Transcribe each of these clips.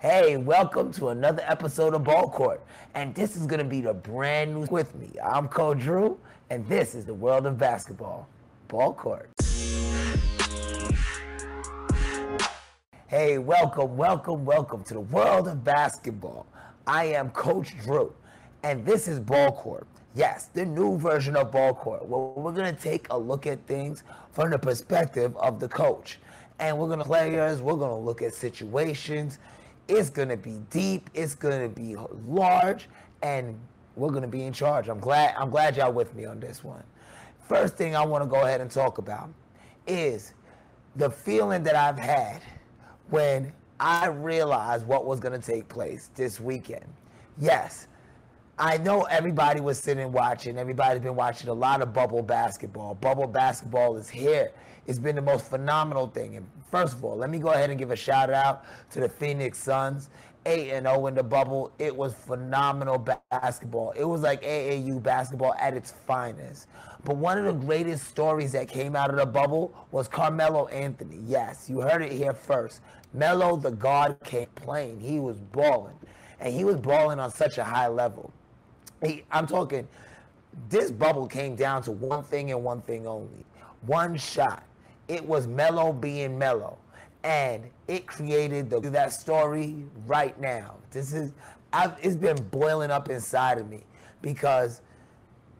Hey, welcome to another episode of Ball Court. And this is going to be the brand new with me. I'm Coach Drew, and this is the world of basketball. Ball Court. Hey, welcome, welcome, welcome to the world of basketball. I am Coach Drew, and this is Ball Court. Yes, the new version of Ball Court. Well, we're going to take a look at things from the perspective of the coach. And we're going to players, we're going to look at situations, it's going to be deep. It's going to be large, and we're going to be in charge. I'm glad. I'm glad y'all with me on this one. First thing I want to go ahead and talk about is the feeling that I've had when I realized what was going to take place this weekend. Yes, I know everybody was sitting watching. Everybody's been watching a lot of bubble basketball. Bubble basketball is here. It's been the most phenomenal thing. And First of all, let me go ahead and give a shout out to the Phoenix Suns. 8 and 0 in the bubble. It was phenomenal basketball. It was like AAU basketball at its finest. But one of the greatest stories that came out of the bubble was Carmelo Anthony. Yes, you heard it here first. Melo, the guard, came playing. He was balling. And he was balling on such a high level. I'm talking, this bubble came down to one thing and one thing only one shot it was Melo being Melo. And it created the, that story right now. This is, I've, it's been boiling up inside of me because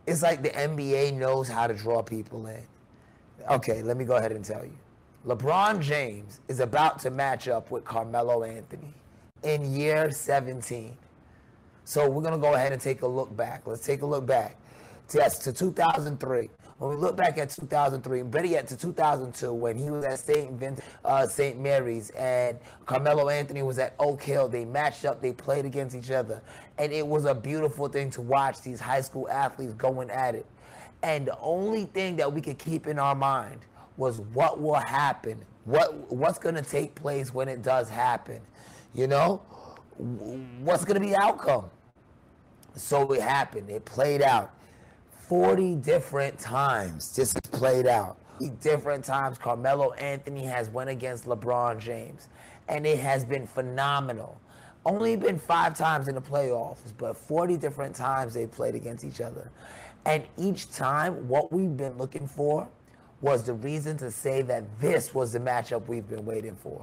it's like the NBA knows how to draw people in. Okay, let me go ahead and tell you. LeBron James is about to match up with Carmelo Anthony in year 17. So we're going to go ahead and take a look back. Let's take a look back. Yes, to 2003. When we look back at 2003, and better yet to 2002, when he was at St. Vincent, uh, St. Mary's and Carmelo Anthony was at Oak Hill, they matched up, they played against each other. And it was a beautiful thing to watch these high school athletes going at it. And the only thing that we could keep in our mind was what will happen, what what's going to take place when it does happen. You know, what's going to be the outcome? So it happened. It played out. 40 different times this played out. Different times Carmelo Anthony has went against LeBron James, and it has been phenomenal. Only been five times in the playoffs, but 40 different times they played against each other. And each time, what we've been looking for was the reason to say that this was the matchup we've been waiting for.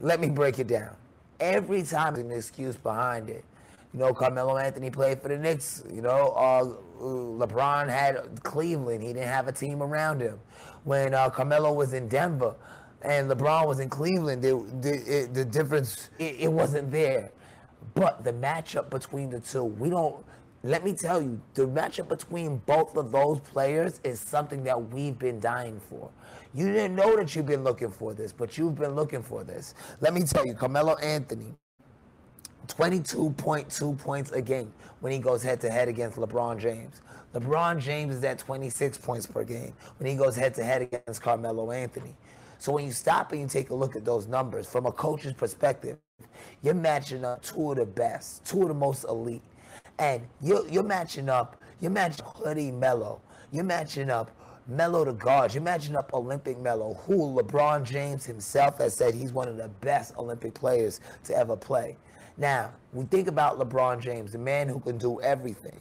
Let me break it down. Every time there's an excuse behind it. You know, Carmelo Anthony played for the Knicks. You know, uh, LeBron had Cleveland. He didn't have a team around him. When uh, Carmelo was in Denver and LeBron was in Cleveland, the, the, the difference, it, it wasn't there. But the matchup between the two, we don't, let me tell you, the matchup between both of those players is something that we've been dying for. You didn't know that you've been looking for this, but you've been looking for this. Let me tell you, Carmelo Anthony 22.2 points a game when he goes head to head against LeBron James. LeBron James is at 26 points per game when he goes head to head against Carmelo Anthony. So when you stop and you take a look at those numbers from a coach's perspective, you're matching up two of the best, two of the most elite. And you're, you're matching up, you're matching Hoodie Melo. You're matching up Melo to guard. You're matching up Olympic Melo, who LeBron James himself has said he's one of the best Olympic players to ever play. Now, we think about LeBron James, the man who can do everything.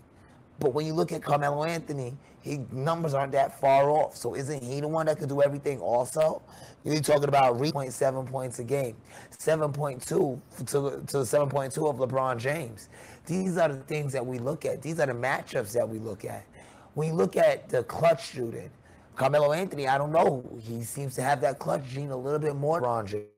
But when you look at Carmelo Anthony, his numbers aren't that far off. So isn't he the one that can do everything also? You're talking about 3.7 points a game, 7.2 to, to 7.2 of LeBron James. These are the things that we look at. These are the matchups that we look at. When you look at the clutch shooting, Carmelo Anthony, I don't know. He seems to have that clutch gene a little bit more LeBron James.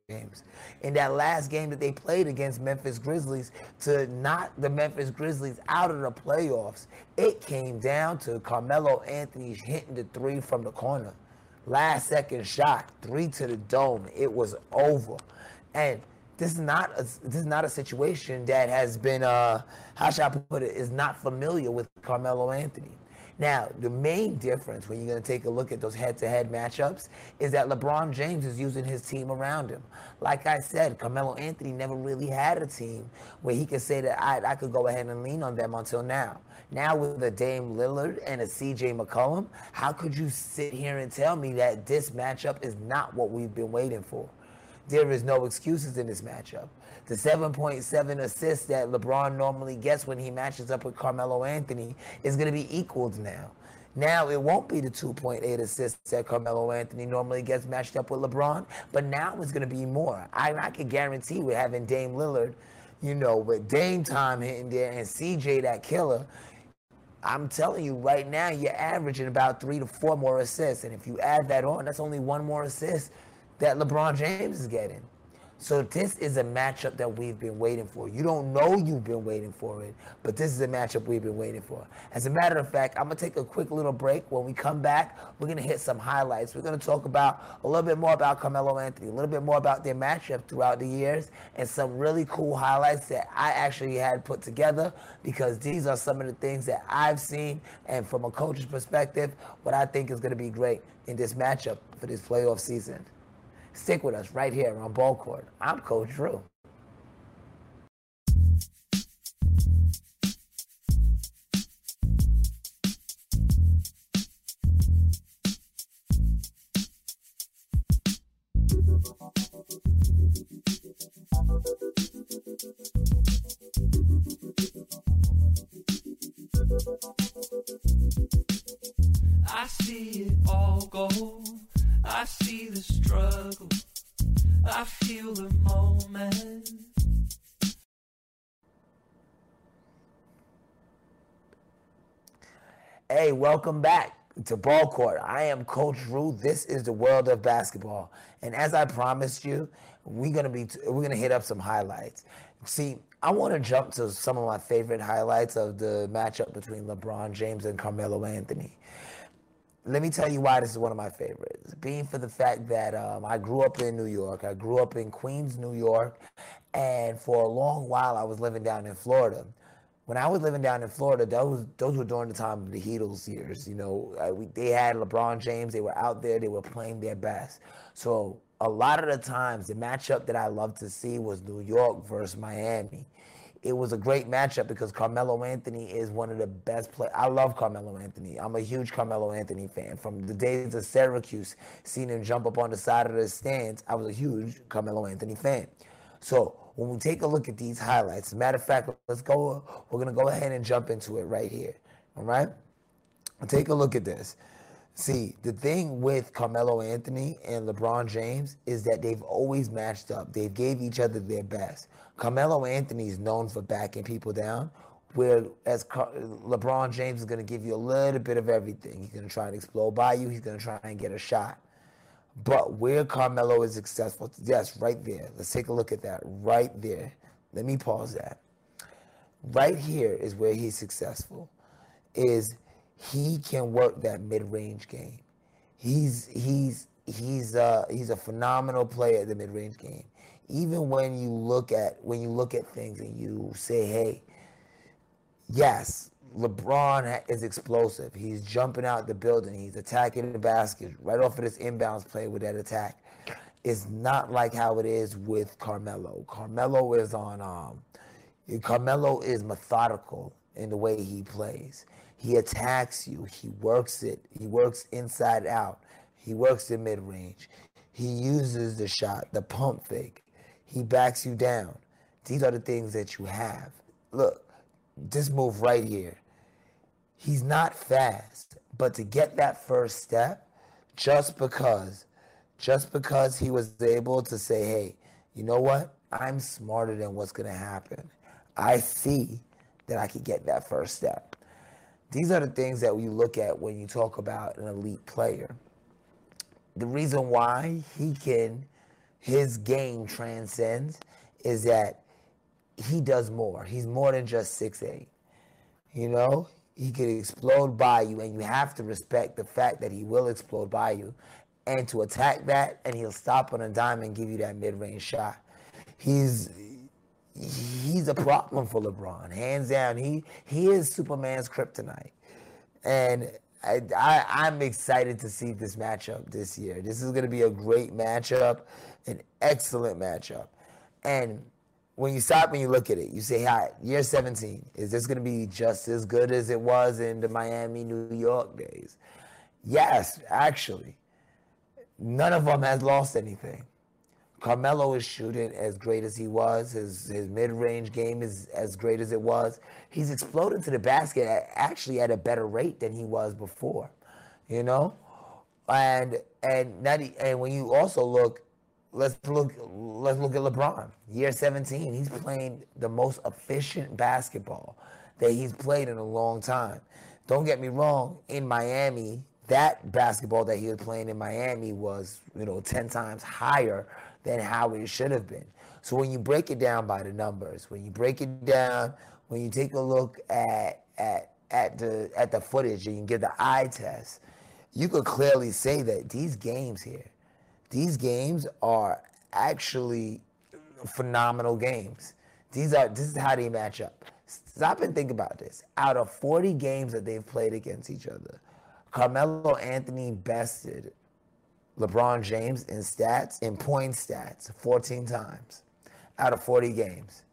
In that last game that they played against Memphis Grizzlies to knock the Memphis Grizzlies out of the playoffs, it came down to Carmelo Anthony's hitting the three from the corner. Last second shot, three to the dome. It was over. And this is not a, this is not a situation that has been uh how should I put it is not familiar with Carmelo Anthony. Now, the main difference when you're going to take a look at those head to head matchups is that LeBron James is using his team around him. Like I said, Carmelo Anthony never really had a team where he could say that I, I could go ahead and lean on them until now. Now, with a Dame Lillard and a CJ McCollum, how could you sit here and tell me that this matchup is not what we've been waiting for? There is no excuses in this matchup. The 7.7 assists that LeBron normally gets when he matches up with Carmelo Anthony is going to be equaled now. Now it won't be the 2.8 assists that Carmelo Anthony normally gets matched up with LeBron, but now it's going to be more. I, I can guarantee we're having Dame Lillard, you know, with Dame time hitting there and CJ that killer, I'm telling you right now, you're averaging about three to four more assists. And if you add that on, that's only one more assist that LeBron James is getting. So this is a matchup that we've been waiting for. You don't know you've been waiting for it, but this is a matchup we've been waiting for. As a matter of fact, I'm gonna take a quick little break. When we come back, we're gonna hit some highlights. We're gonna talk about a little bit more about Carmelo Anthony, a little bit more about their matchup throughout the years, and some really cool highlights that I actually had put together because these are some of the things that I've seen, and from a coach's perspective, what I think is gonna be great in this matchup for this playoff season. Stick with us right here on Ball Court. I'm Coach Drew. Welcome back to Ball Court. I am Coach Drew. This is the world of basketball, and as I promised you, we're gonna be we're gonna hit up some highlights. See, I want to jump to some of my favorite highlights of the matchup between LeBron James and Carmelo Anthony. Let me tell you why this is one of my favorites. Being for the fact that um, I grew up in New York, I grew up in Queens, New York, and for a long while I was living down in Florida. When I was living down in Florida, those those were during the time of the Heatles years. You know, I, we, they had LeBron James. They were out there. They were playing their best. So a lot of the times, the matchup that I loved to see was New York versus Miami it was a great matchup because Carmelo Anthony is one of the best players. I love Carmelo Anthony. I'm a huge Carmelo Anthony fan. From the days of Syracuse, seeing him jump up on the side of the stands, I was a huge Carmelo Anthony fan. So when we take a look at these highlights, as a matter of fact, let's go. We're gonna go ahead and jump into it right here. All right. Take a look at this. See, the thing with Carmelo Anthony and LeBron James is that they've always matched up. They've gave each other their best. Carmelo Anthony is known for backing people down, whereas LeBron James is going to give you a little bit of everything. He's going to try and explode by you. He's going to try and get a shot. But where Carmelo is successful, yes, right there. Let's take a look at that right there. Let me pause that. Right here is where he's successful. Is he can work that mid-range game. He's he's he's uh he's a phenomenal player at the mid-range game. Even when you look at when you look at things and you say, "Hey, yes, LeBron is explosive. He's jumping out the building. He's attacking the basket right off of this inbounds play with that attack." It's not like how it is with Carmelo. Carmelo is on um Carmelo is methodical in the way he plays. He attacks you. He works it. He works inside out. He works the mid range. He uses the shot, the pump fake. He backs you down. These are the things that you have. Look, this move right here. He's not fast, but to get that first step, just because, just because he was able to say, hey, you know what? I'm smarter than what's going to happen. I see that I could get that first step. These are the things that we look at when you talk about an elite player. The reason why he can, his game transcends is that he does more. He's more than just six eight. You know, he can explode by you, and you have to respect the fact that he will explode by you. And to attack that, and he'll stop on a dime and give you that mid range shot. He's he's a problem for LeBron, hands down. He he is Superman's kryptonite. And I, I, I'm excited to see this matchup this year. This is going to be a great matchup, an excellent matchup. And when you stop and you look at it, you say, "Hi, year 17. Is this going to be just as good as it was in the Miami, New York days?" Yes, actually. None of them has lost anything. Carmelo is shooting as great as he was. His his mid range game is as great as it was. He's exploded to the basket at, actually at a better rate than he was before, you know, and and not, and when you also look, let's look let's look at LeBron. Year 17, he's playing the most efficient basketball that he's played in a long time. Don't get me wrong. In Miami, that basketball that he was playing in Miami was you know 10 times higher than how it should have been. So when you break it down by the numbers, when you break it down, when you take a look at at at the at the footage and you give the eye test, you could clearly say that these games here, these games are actually phenomenal games. These are this is how they match up. Stop and think about this. Out of 40 games that they've played against each other, Carmelo Anthony bested LeBron James in stats, in point stats, 14 times out of 40 games.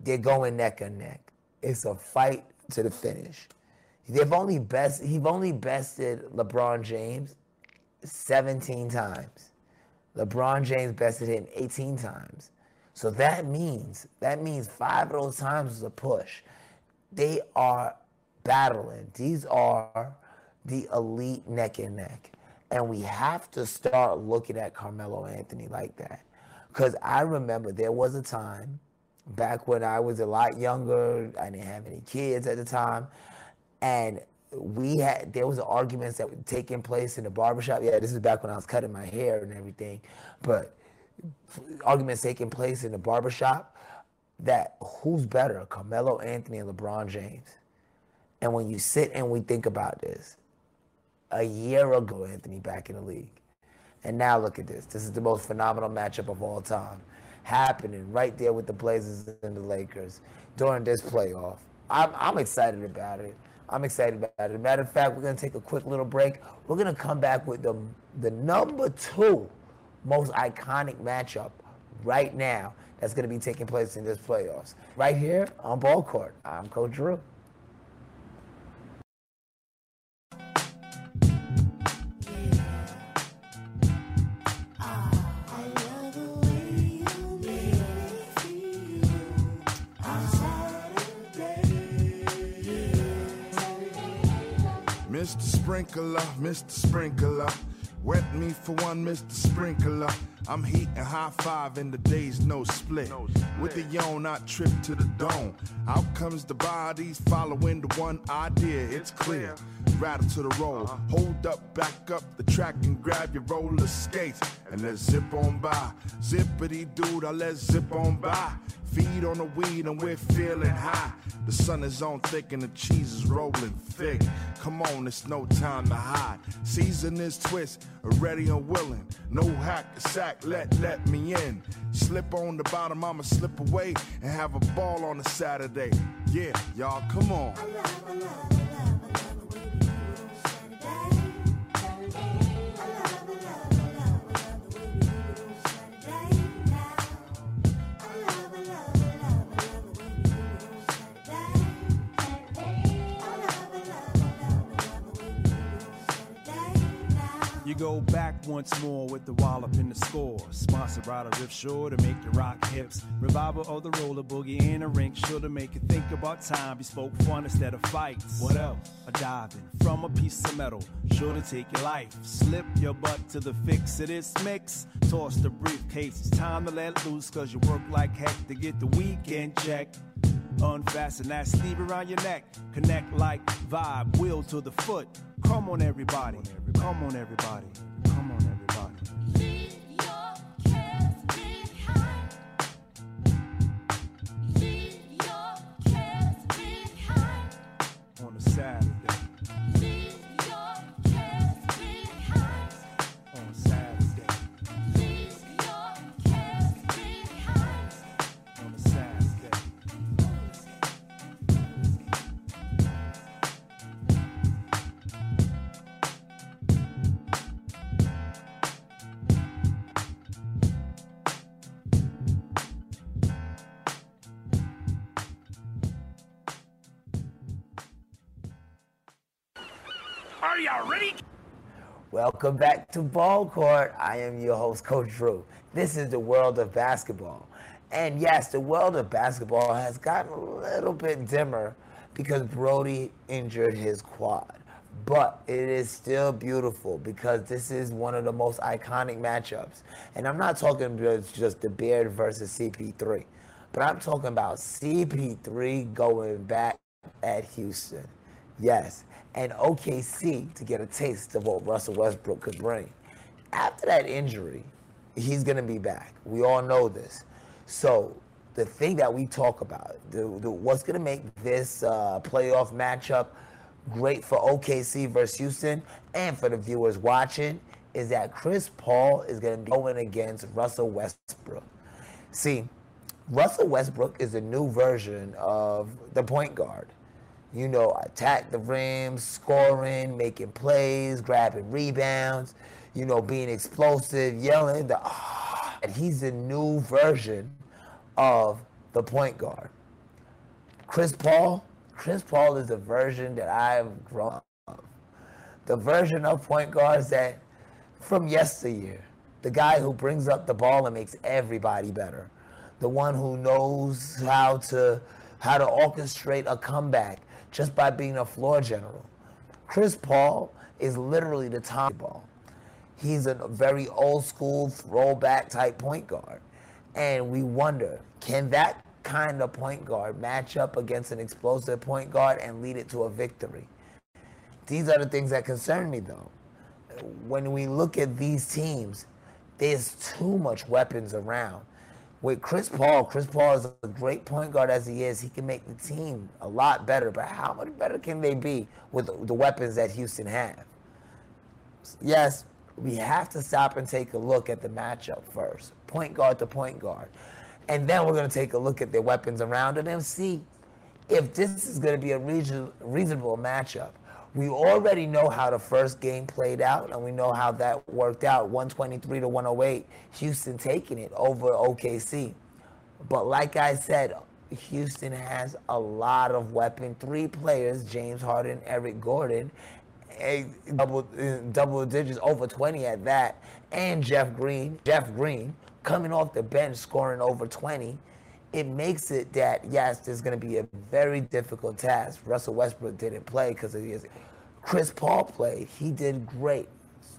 They're going neck and neck. It's a fight to the finish. They've only best he's only bested LeBron James 17 times. LeBron James bested him 18 times. So that means that means five of those times was a push. They are battling. These are the elite neck and neck. And we have to start looking at Carmelo Anthony like that. Because I remember there was a time back when I was a lot younger, I didn't have any kids at the time, and we had there was arguments that were taking place in the barbershop. Yeah, this is back when I was cutting my hair and everything, but arguments taking place in the barbershop that who's better, Carmelo Anthony and LeBron James. And when you sit and we think about this, a year ago, Anthony back in the league. And now look at this. This is the most phenomenal matchup of all time. Happening right there with the Blazers and the Lakers during this playoff. I'm, I'm excited about it. I'm excited about it. Matter of fact, we're going to take a quick little break. We're going to come back with the, the number two most iconic matchup right now that's going to be taking place in this playoffs. Right here on Ball Court. I'm Coach Drew. Mr. Sprinkler, Mr. Sprinkler. Wet me for one, Mr. Sprinkler. I'm heating high five in the days no split. With the yawn, I trip to the dome. Out comes the bodies following the one idea. It's clear. Rattle to the roll. Hold up, back up the track and grab your roller skates. And let's zip on by. Zippity dude, I let's zip on by. Feed on the weed and we're feeling high. The sun is on thick and the cheese is rolling thick. Come on, it's no time to hide. Season is twist, ready and willing. No hack, sack, let, let me in. Slip on the bottom, I'ma slip away and have a ball on a Saturday. Yeah, y'all, come on. You go back once more with the wallop in the score. Sponsored by the Riff Shore to make you rock hips. Revival of the roller boogie in a rink, sure to make you think about time. Bespoke fun instead of fights. What else? A diving from a piece of metal, sure to take your life. Slip your butt to the fix of this mix. Toss the briefcase, it's time to let loose, cause you work like heck to get the weekend check. Unfasten that sleeve around your neck. Connect like vibe, wheel to the foot. Come on, everybody. Come on, everybody. Come on, everybody. Welcome back to Ball Court. I am your host, Coach Drew. This is the world of basketball. And yes, the world of basketball has gotten a little bit dimmer because Brodie injured his quad. But it is still beautiful because this is one of the most iconic matchups. And I'm not talking about just the Beard versus CP3, but I'm talking about CP3 going back at Houston. Yes, and OKC to get a taste of what Russell Westbrook could bring. After that injury, he's going to be back. We all know this. So the thing that we talk about, the, the, what's going to make this uh, playoff matchup great for OKC versus Houston and for the viewers watching is that Chris Paul is going to be going against Russell Westbrook. See, Russell Westbrook is a new version of the point guard. You know, attack the rim, scoring, making plays, grabbing rebounds, you know, being explosive, yelling. The, ah, and he's a new version of the point guard. Chris Paul, Chris Paul is the version that I've grown up. The version of point guards that from yesteryear. The guy who brings up the ball and makes everybody better. The one who knows how to how to orchestrate a comeback just by being a floor general. Chris Paul is literally the Tommy ball. He's a very old school throwback type point guard. And we wonder, can that kind of point guard match up against an explosive point guard and lead it to a victory? These are the things that concern me though. When we look at these teams, there's too much weapons around. With Chris Paul, Chris Paul is a great point guard as he is. He can make the team a lot better, but how much better can they be with the weapons that Houston have? Yes, we have to stop and take a look at the matchup first, point guard to point guard. And then we're going to take a look at their weapons around it and see if this is going to be a reason, reasonable matchup. We already know how the first game played out, and we know how that worked out 123 to 108, Houston taking it over OKC. But like I said, Houston has a lot of weapon. Three players, James Harden, Eric Gordon, a double double digits, over 20 at that, and Jeff Green, Jeff Green coming off the bench scoring over 20. It makes it that yes, there's going to be a very difficult task. Russell Westbrook didn't play because of his. Chris Paul played. He did great,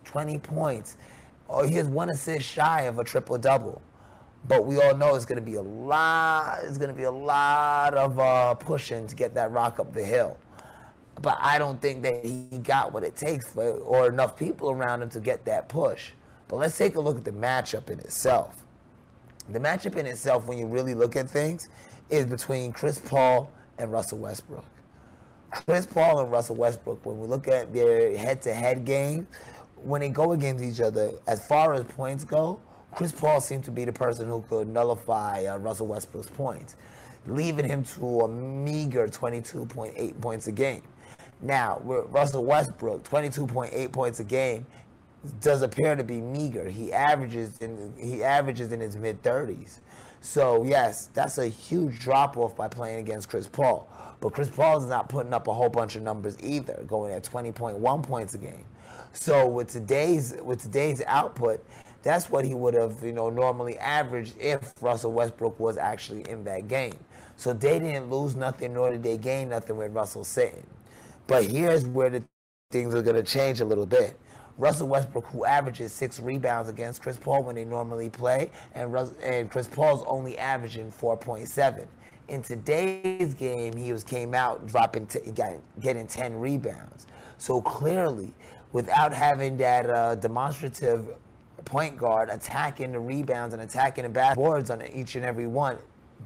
20 points. Oh, he is one assist shy of a triple double. But we all know it's going to be a lot. It's going to be a lot of uh, pushing to get that rock up the hill but I don't think that he got what it takes for, or enough people around him to get that push. But let's take a look at the matchup in itself. The matchup in itself, when you really look at things, is between Chris Paul and Russell Westbrook. Chris Paul and Russell Westbrook, when we look at their head-to-head game, when they go against each other, as far as points go, Chris Paul seemed to be the person who could nullify uh, Russell Westbrook's points, leaving him to a meager 22.8 points a game. Now, with Russell Westbrook, 22.8 points a game does appear to be meager. He averages in he averages in his mid 30s. So yes, that's a huge drop off by playing against Chris Paul. But Chris Paul is not putting up a whole bunch of numbers either, going at 20.1 points a game. So with today's with today's output, that's what he would have, you know, normally averaged if Russell Westbrook was actually in that game. So they didn't lose nothing, nor did they gain nothing with Russell sitting. But here's where the things are going to change a little bit. Russell Westbrook, who averages six rebounds against Chris Paul when they normally play, and, Rus- and Chris Paul's only averaging 4.7. In today's game, he was came out dropping, t- getting 10 rebounds. So clearly, without having that uh, demonstrative point guard attacking the rebounds and attacking the backboards on each and every one,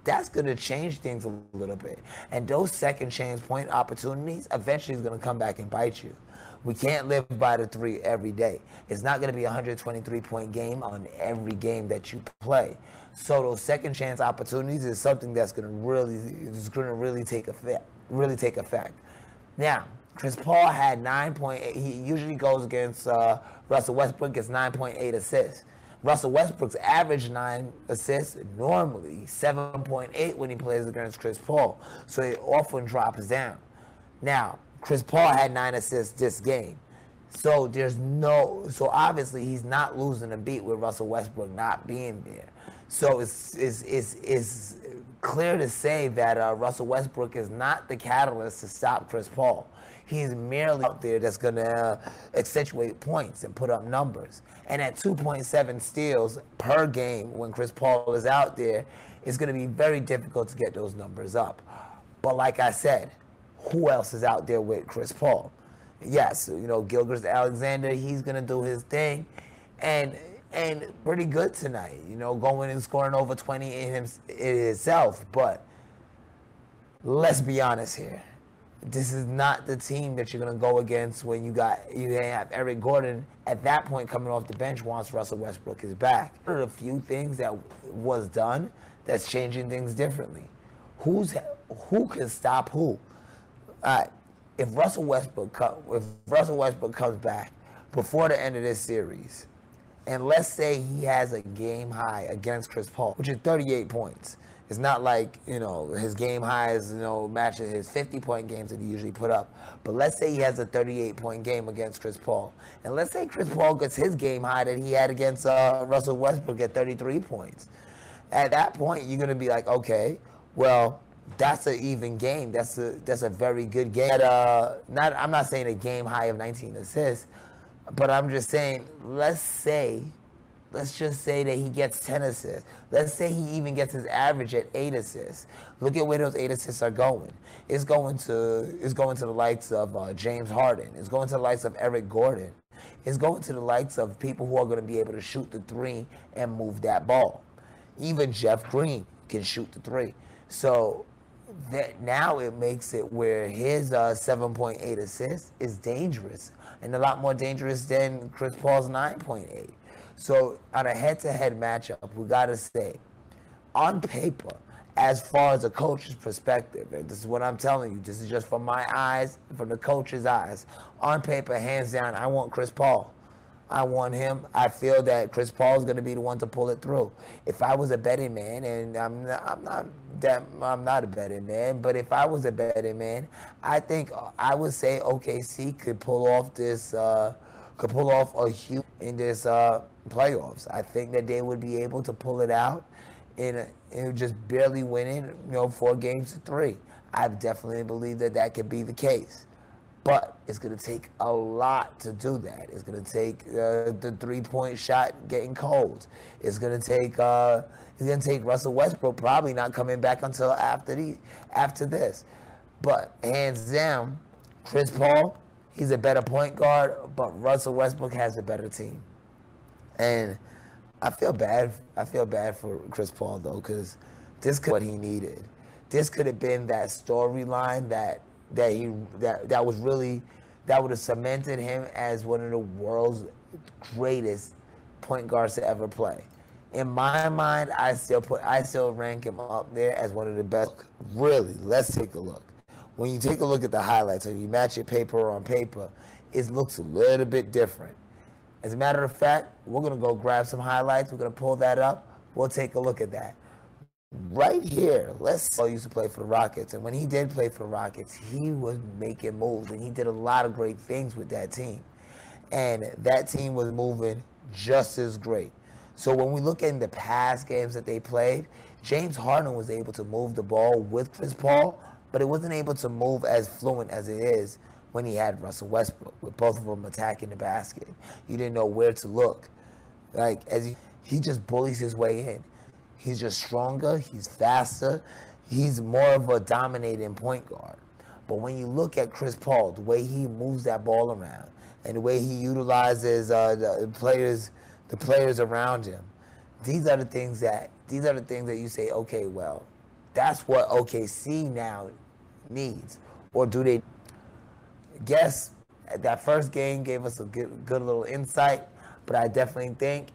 that's going to change things a little bit. And those second chance point opportunities eventually is going to come back and bite you. We can't live by the three every day. It's not going to be a 123 point game on every game that you play. So those second chance opportunities is something that's going to really is going to really take effect. Really take effect. Now, Chris Paul had 9.8. He usually goes against uh, Russell Westbrook, gets 9.8 assists. Russell Westbrook's average nine assists normally 7.8 when he plays against Chris Paul. So it often drops down. Now, Chris Paul had nine assists this game. So there's no, so obviously he's not losing a beat with Russell Westbrook not being there. So it's it's it's, it's clear to say that uh, Russell Westbrook is not the catalyst to stop Chris Paul. He's merely out there that's going to uh, accentuate points and put up numbers. And at 2.7 steals per game when Chris Paul is out there, it's going to be very difficult to get those numbers up. But like I said, who else is out there with Chris Paul? Yes, you know, Gilgeous-Alexander, he's gonna do his thing. And and pretty good tonight, you know, going and scoring over 20 in, him, in himself. But let's be honest here. This is not the team that you're gonna go against when you got you have Eric Gordon at that point coming off the bench once Russell Westbrook is back. There are a few things that was done that's changing things differently. Who's who can stop who? If Russell Westbrook co- if Russell Westbrook comes back before the end of this series, and let's say he has a game high against Chris Paul, which is 38 points. It's not like you know his game high is you know matching his 50 point games that he usually put up. But let's say he has a 38 point game against Chris Paul, and let's say Chris Paul gets his game high that he had against uh, Russell Westbrook at 33 points. At that point, you're gonna be like, okay, well, that's an even game. That's a that's a very good game. At, uh, not I'm not saying a game high of 19 assists, but I'm just saying, let's say, let's just say that he gets 10 assists. Let's say he even gets his average at eight assists. Look at where those eight assists are going. It's going to it's going to the likes of uh, James Harden. It's going to the likes of Eric Gordon. It's going to the likes of people who are going to be able to shoot the three and move that ball. Even Jeff Green can shoot the three. So that now it makes it where his uh, 7.8 assists is dangerous and a lot more dangerous than Chris Paul's 9.8. So on a head-to-head matchup, we gotta say, on paper, as far as a coach's perspective, and this is what I'm telling you, this is just from my eyes, from the coach's eyes. On paper, hands down, I want Chris Paul. I want him. I feel that Chris Paul is going to be the one to pull it through. If I was a betting man, and I'm not, I'm not that I'm not a betting man, but if I was a betting man, I think I would say OKC could pull off this, uh, could pull off a huge in this uh, playoffs. I think that they would be able to pull it out in, a, in just barely winning, you know, four games to three. I definitely believe that that could be the case. But it's going to take a lot to do that. It's going to take uh, the three-point shot getting cold. It's going to take uh, it's going to take Russell Westbrook probably not coming back until after the after this. But hands down, Chris Paul, he's a better point guard, but Russell Westbrook has a better team. And I feel bad. I feel bad for Chris Paul though, because this could what he needed. This could have been that storyline that that he that that was really that would have cemented him as one of the world's greatest point guards to ever play. In my mind, I still put I still rank him up there as one of the best. Really, let's take a look. When you take a look at the highlights and you match it paper on paper, it looks a little bit different. As a matter of fact, we're gonna go grab some highlights. We're gonna pull that up. We'll take a look at that. Right here, Les Paul used to play for the Rockets, and when he did play for the Rockets, he was making moves, and he did a lot of great things with that team. And that team was moving just as great. So when we look in the past games that they played, James Harden was able to move the ball with Chris Paul, but it wasn't able to move as fluent as it is when he had Russell Westbrook, with both of them attacking the basket. You didn't know where to look. Like as he, he just bullies his way in. He's just stronger. He's faster. He's more of a dominating point guard. But when you look at Chris Paul, the way he moves that ball around, and the way he utilizes uh, the players, the players around him, these are the things that these are the things that you say, okay, well, that's what OKC now needs, or do they? Guess that first game gave us a good, good little insight, but I definitely think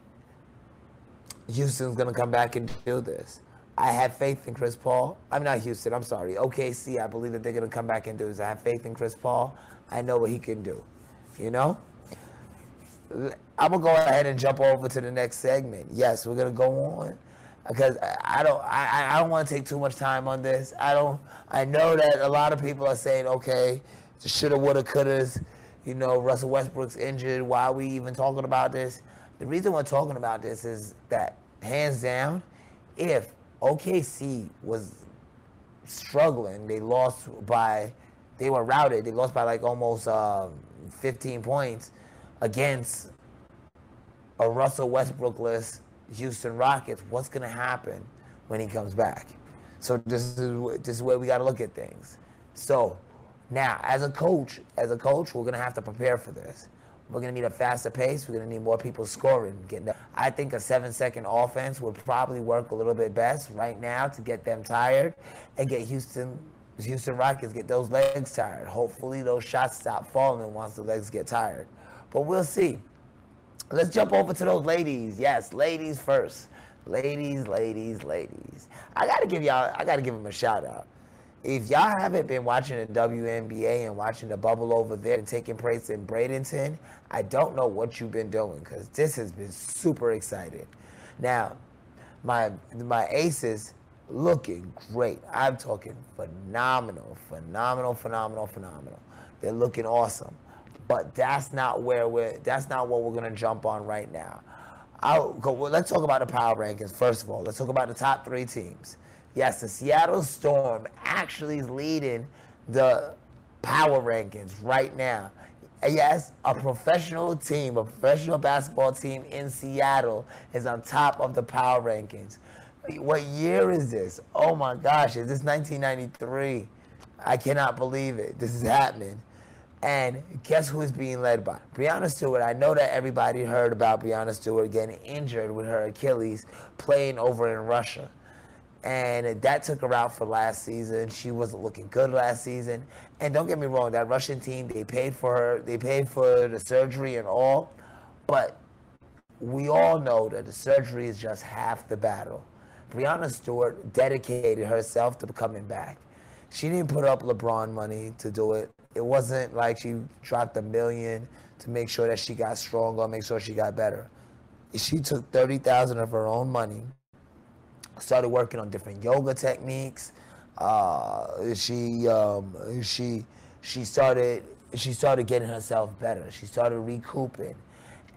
Houston's gonna come back and do this. I have faith in Chris Paul. I'm not Houston. I'm sorry. OKC. I believe that they're gonna come back and do this. I have faith in Chris Paul. I know what he can do. You know. I'm gonna go ahead and jump over to the next segment. Yes, we're gonna go on because I don't I, I don't want to take too much time on this. I don't. I know that a lot of people are saying, okay, shoulda, woulda, couldas. You know, Russell Westbrook's injured. Why are we even talking about this? The reason we're talking about this is that hands down, if OKC was struggling, they lost by, they were routed. They lost by like almost um, 15 points against a Russell Westbrookless Houston Rockets. What's gonna happen when he comes back? So this is this is where we got to look at things. So now, as a coach, as a coach, we're gonna have to prepare for this. We're gonna need a faster pace. We're gonna need more people scoring. Getting. I think a seven-second offense would probably work a little bit best right now to get them tired and get Houston, Houston Rockets get those legs tired. Hopefully, those shots stop falling once the legs get tired. But we'll see. Let's jump over to those ladies. Yes, ladies first. Ladies, ladies, ladies. I gotta give y'all. I gotta give them a shout out. If y'all haven't been watching the WNBA and watching the bubble over there taking place in Bradenton, I don't know what you've been doing because this has been super exciting. Now, my my aces looking great. I'm talking phenomenal, phenomenal, phenomenal, phenomenal. They're looking awesome. But that's not where we're that's not what we're gonna jump on right now. I'll go, well, let's talk about the power rankings first of all. Let's talk about the top three teams. Yes, the Seattle Storm actually is leading the power rankings right now. Yes, a professional team, a professional basketball team in Seattle is on top of the power rankings. What year is this? Oh my gosh, is this 1993? I cannot believe it. This is happening. And guess who is being led by? Breanna Stewart. I know that everybody heard about Breanna Stewart getting injured with her Achilles playing over in Russia. And that took her out for last season. She wasn't looking good last season. And don't get me wrong, that Russian team, they paid for her, they paid for the surgery and all. But we all know that the surgery is just half the battle. Breanna Stewart dedicated herself to coming back. She didn't put up LeBron money to do it. It wasn't like she dropped a million to make sure that she got stronger, make sure she got better. She took 30,000 of her own money, started working on different yoga techniques. Uh, she um, she she started she started getting herself better. She started recouping,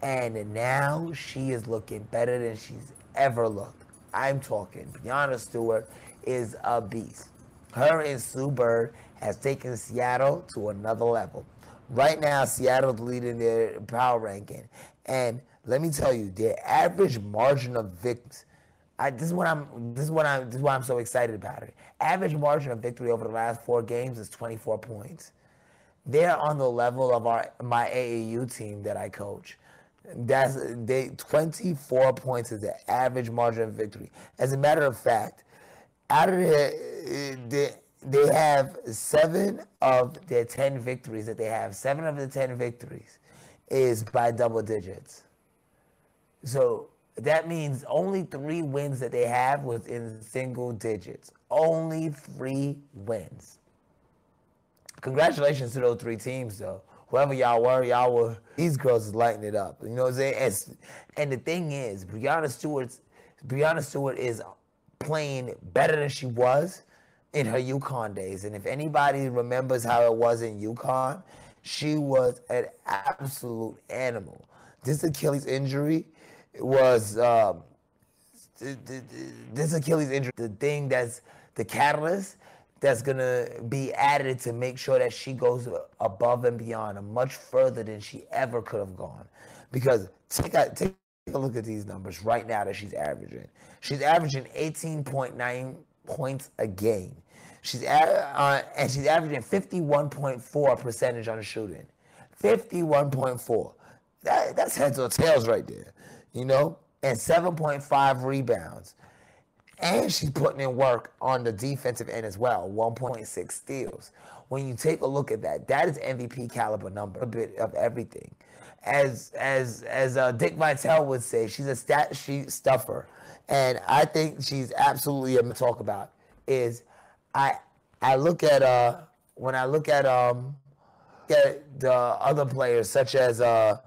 and now she is looking better than she's ever looked. I'm talking. Breanna Stewart is a beast. Her and Sue Bird has taken Seattle to another level. Right now, Seattle's leading their power ranking, and let me tell you, their average margin of victories. I, this is what I'm. This is what I'm. This is why I'm so excited about it. Average margin of victory over the last four games is 24 points. They're on the level of our my AAU team that I coach. That's they 24 points is the average margin of victory. As a matter of fact, out of their, they, they have seven of their 10 victories that they have. Seven of the 10 victories is by double digits. So that means only three wins that they have was in single digits. Only three wins. Congratulations to those three teams, though. Whoever y'all were, y'all were. These girls is lighting it up. You know what I'm saying? And, and the thing is, Breanna Stewart's Breanna Stewart is playing better than she was in her UConn days. And if anybody remembers how it was in UConn, she was an absolute animal. This Achilles injury was th- this Achilles injury, the thing that's the catalyst that's gonna be added to make sure that she goes above and beyond much further than she ever could have gone. Because take a, take a look at these numbers right now that she's averaging. She's averaging 18.9 points a game. She's a- uh, and she's averaging 51.4 percentage on the shooting. 51.4. That, that's heads or tails right there, you know? And 7.5 rebounds. And she's putting in work on the defensive end as well, 1.6 steals. When you take a look at that, that is MVP caliber number, a bit of everything. As as as uh, Dick Vitale would say, she's a stat sheet stuffer, and I think she's absolutely a talk about. Is I I look at uh when I look at um at the other players such as uh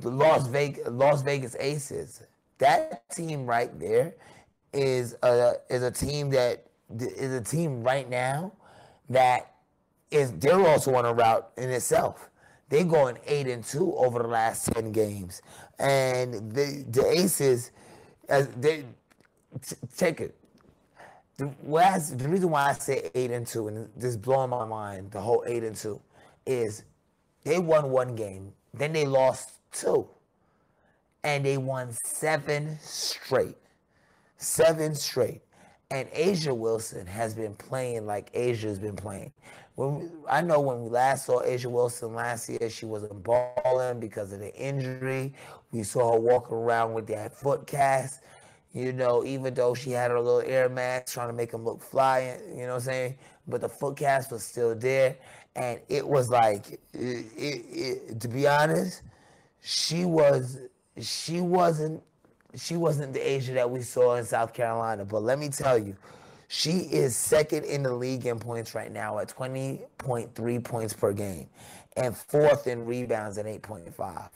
the Las Vegas Las Vegas Aces. That team right there is a is a team that is a team right now that is they're also on a route in itself. They're going eight and two over the last ten games, and the the Aces, as they t- take it. The, whereas, the reason why I say eight and two, and this is blowing my mind, the whole eight and two, is they won one game, then they lost two, and they won seven straight seven straight. And A'ja Wilson has been playing like A'ja's been playing. When we, I know when we last saw A'ja Wilson last year, she wasn't balling because of the injury. We saw her walking around with that foot cast. You know, even though she had her little Air Max trying to make them look fly, you know what I'm saying? But the foot cast was still there. And it was like, it, it, it, to be honest, she was, she wasn't she wasn't the A'ja that we saw in South Carolina. But let me tell you, she is second in the league in points right now at 20.3 points per game and fourth in rebounds at 8.5.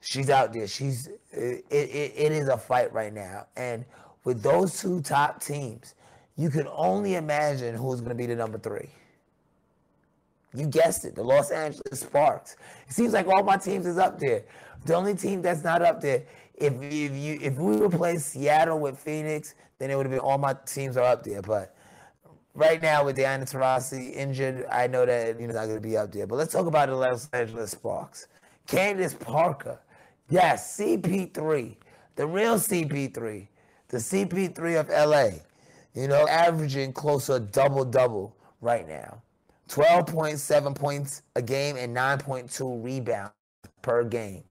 She's out there. She's it, it, it is a fight right now. And with those two top teams, you can only imagine who's going to be the number three. You guessed it, the Los Angeles Sparks. It seems like all my teams is up there. The only team that's not up there, if if you if we replace Seattle with Phoenix, then it would have been all my teams are up there. But right now with Diana Taurasi injured, I know that you know not going to be up there. But let's talk about the Los Angeles Sparks. Candace Parker, yes, CP3, the real CP3, the CP3 of LA. You know, averaging close to a double double right now. 12.7 points a game and 9.2 rebounds per game.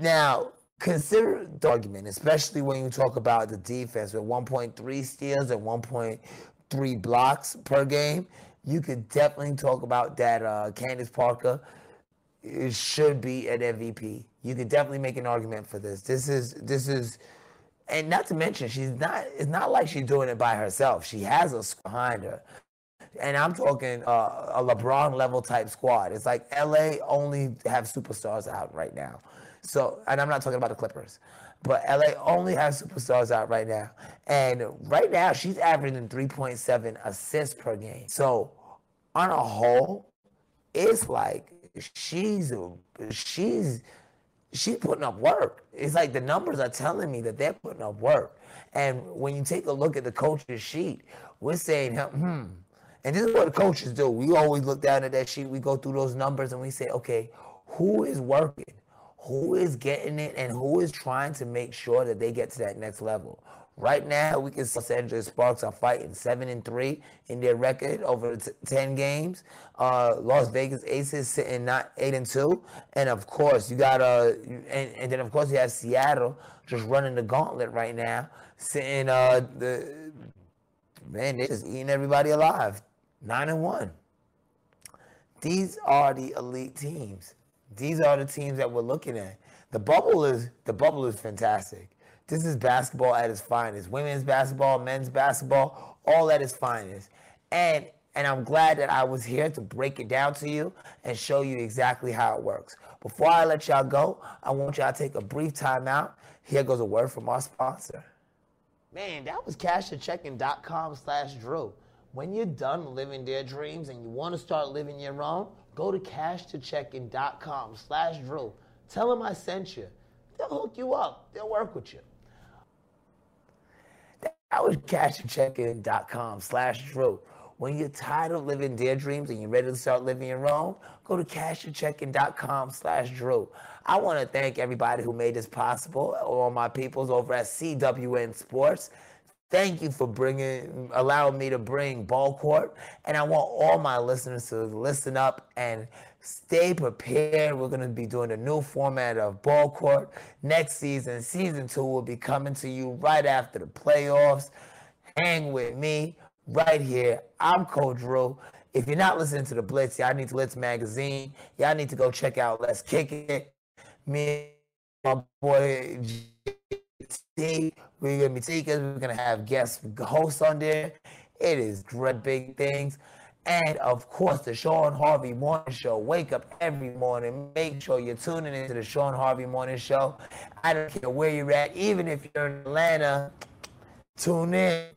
Now, consider the argument, especially when you talk about the defense with 1.3 steals and 1.3 blocks per game. You could definitely talk about that. Uh, Candace Parker it should be an MVP. You could definitely make an argument for this. This is this is, and not to mention she's not. It's not like she's doing it by herself. She has us behind her and I'm talking uh, a LeBron level type squad. It's like LA only have superstars out right now. So, and I'm not talking about the Clippers, but LA only has superstars out right now. And right now, she's averaging 3.7 assists per game. So, on a whole, it's like she's she's she's putting up work. It's like the numbers are telling me that they're putting up work. And when you take a look at the coach's sheet, we're saying, hmm. And this is what coaches do. We always look down at that sheet, we go through those numbers, and we say, okay, who is working? Who is getting it? And who is trying to make sure that they get to that next level? Right now, we can see Los Angeles Sparks are fighting seven and three in their record over t- ten games. Uh, Las Vegas Aces sitting not eight and two, and of course you got uh, and, and then of course you have Seattle just running the gauntlet right now, sitting uh the man they just eating everybody alive, nine and one. These are the elite teams. These are the teams that we're looking at. The bubble is the bubble is fantastic. This is basketball at its finest. Women's basketball, men's basketball, all at its finest. And and I'm glad that I was here to break it down to you and show you exactly how it works. Before I let y'all go, I want y'all to take a brief time out. Here goes a word from our sponsor. Man, that was cashtochecking.com slash Drew. When you're done living their dreams and you want to start living your own, go to cashtochecking.com slash Drew. Tell them I sent you. They'll hook you up. They'll work with you. That was cashtochecking.com slash Drew. When you're tired of living their dreams and you're ready to start living your own, go to cashtochecking.com slash Drew. I want to thank everybody who made this possible, all my peoples over at CWN Sports. Thank you for bringing, allowing me to bring Ball Court. And I want all my listeners to listen up and stay prepared. We're going to be doing a new format of Ball Court next season. Season two will be coming to you right after the playoffs. Hang with me right here. I'm Coach Drew. If you're not listening to the Blitz, y'all need to Blitz magazine. Y'all need to go check out Let's Kick It. Me, my boy JT, we're gonna be speakers. We're gonna have guest hosts on there. It is great big things. And of course, the Sean Harvey Morning Show. Wake up every morning. Make sure you're tuning into the Sean Harvey Morning Show. I don't care where you're at, even if you're in Atlanta, tune in.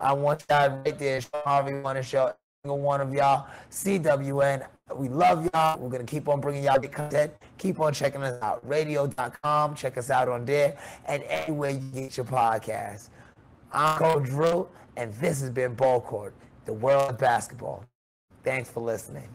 I want y'all right there, Sean Harvey Morning Show, single one of y'all. CWN, we love y'all. We're going to keep on bringing y'all good content. Keep on checking us out. Radio.com. Check us out on there and anywhere you get your podcast. I'm Coach Drew, and this has been Ball Court, the world of basketball. Thanks for listening.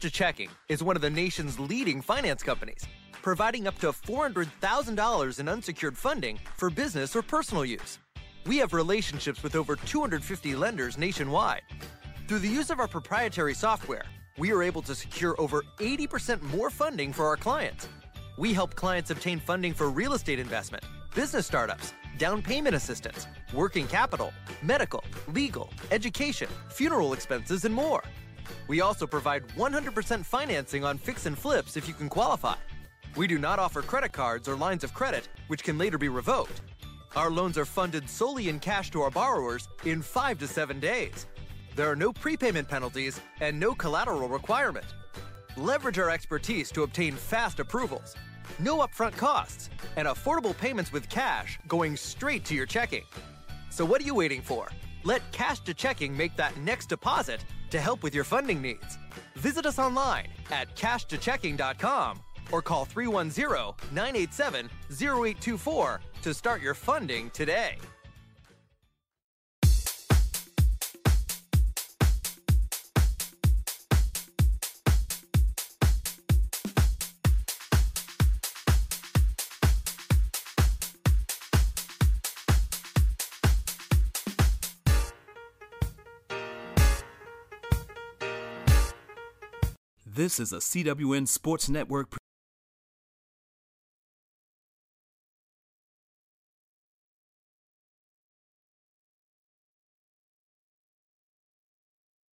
To Checking is one of the nation's leading finance companies, providing up to $400,000 in unsecured funding for business or personal use. We have relationships with over 250 lenders nationwide. Through the use of our proprietary software, we are able to secure over 80% more funding for our clients. We help clients obtain funding for real estate investment, business startups, down payment assistance, working capital, medical, legal, education, funeral expenses, and more. We also provide 100% financing on fix and flips if you can qualify. We do not offer credit cards or lines of credit, which can later be revoked. Our loans are funded solely in cash to our borrowers in five to seven days. There are no prepayment penalties and no collateral requirement. Leverage our expertise to obtain fast approvals, no upfront costs, and affordable payments with cash going straight to your checking. So, what are you waiting for? Let Cash to Checking make that next deposit to help with your funding needs. Visit us online at cashtochecking.com or call 310 987 0824 to start your funding today. This is a CWN Sports Network